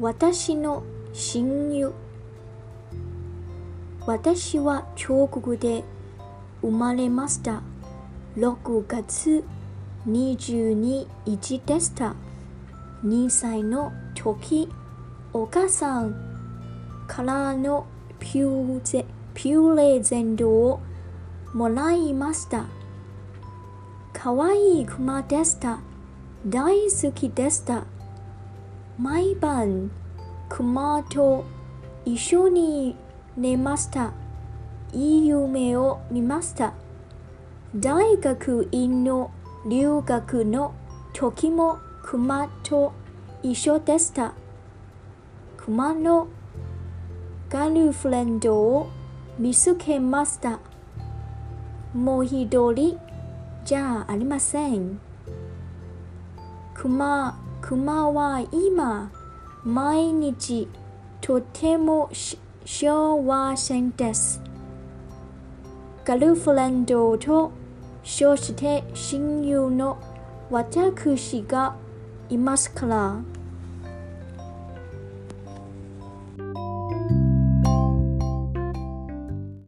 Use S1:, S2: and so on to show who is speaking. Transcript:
S1: 私の親友私は彫刻で生まれました。6月22日でした。2歳の時お母さんからのピューゼピュレゼントをもらいました。かわいいクマでした。大好きでした。毎晩クマと一緒に寝ました。いい夢を見ました。大学院の留学の時もクマと一緒でした。クマのガルフレンドを見つけました。もう一人じゃありません。クマクマは今毎日とても幸せですガルフレンドとそして親友の私がいますから。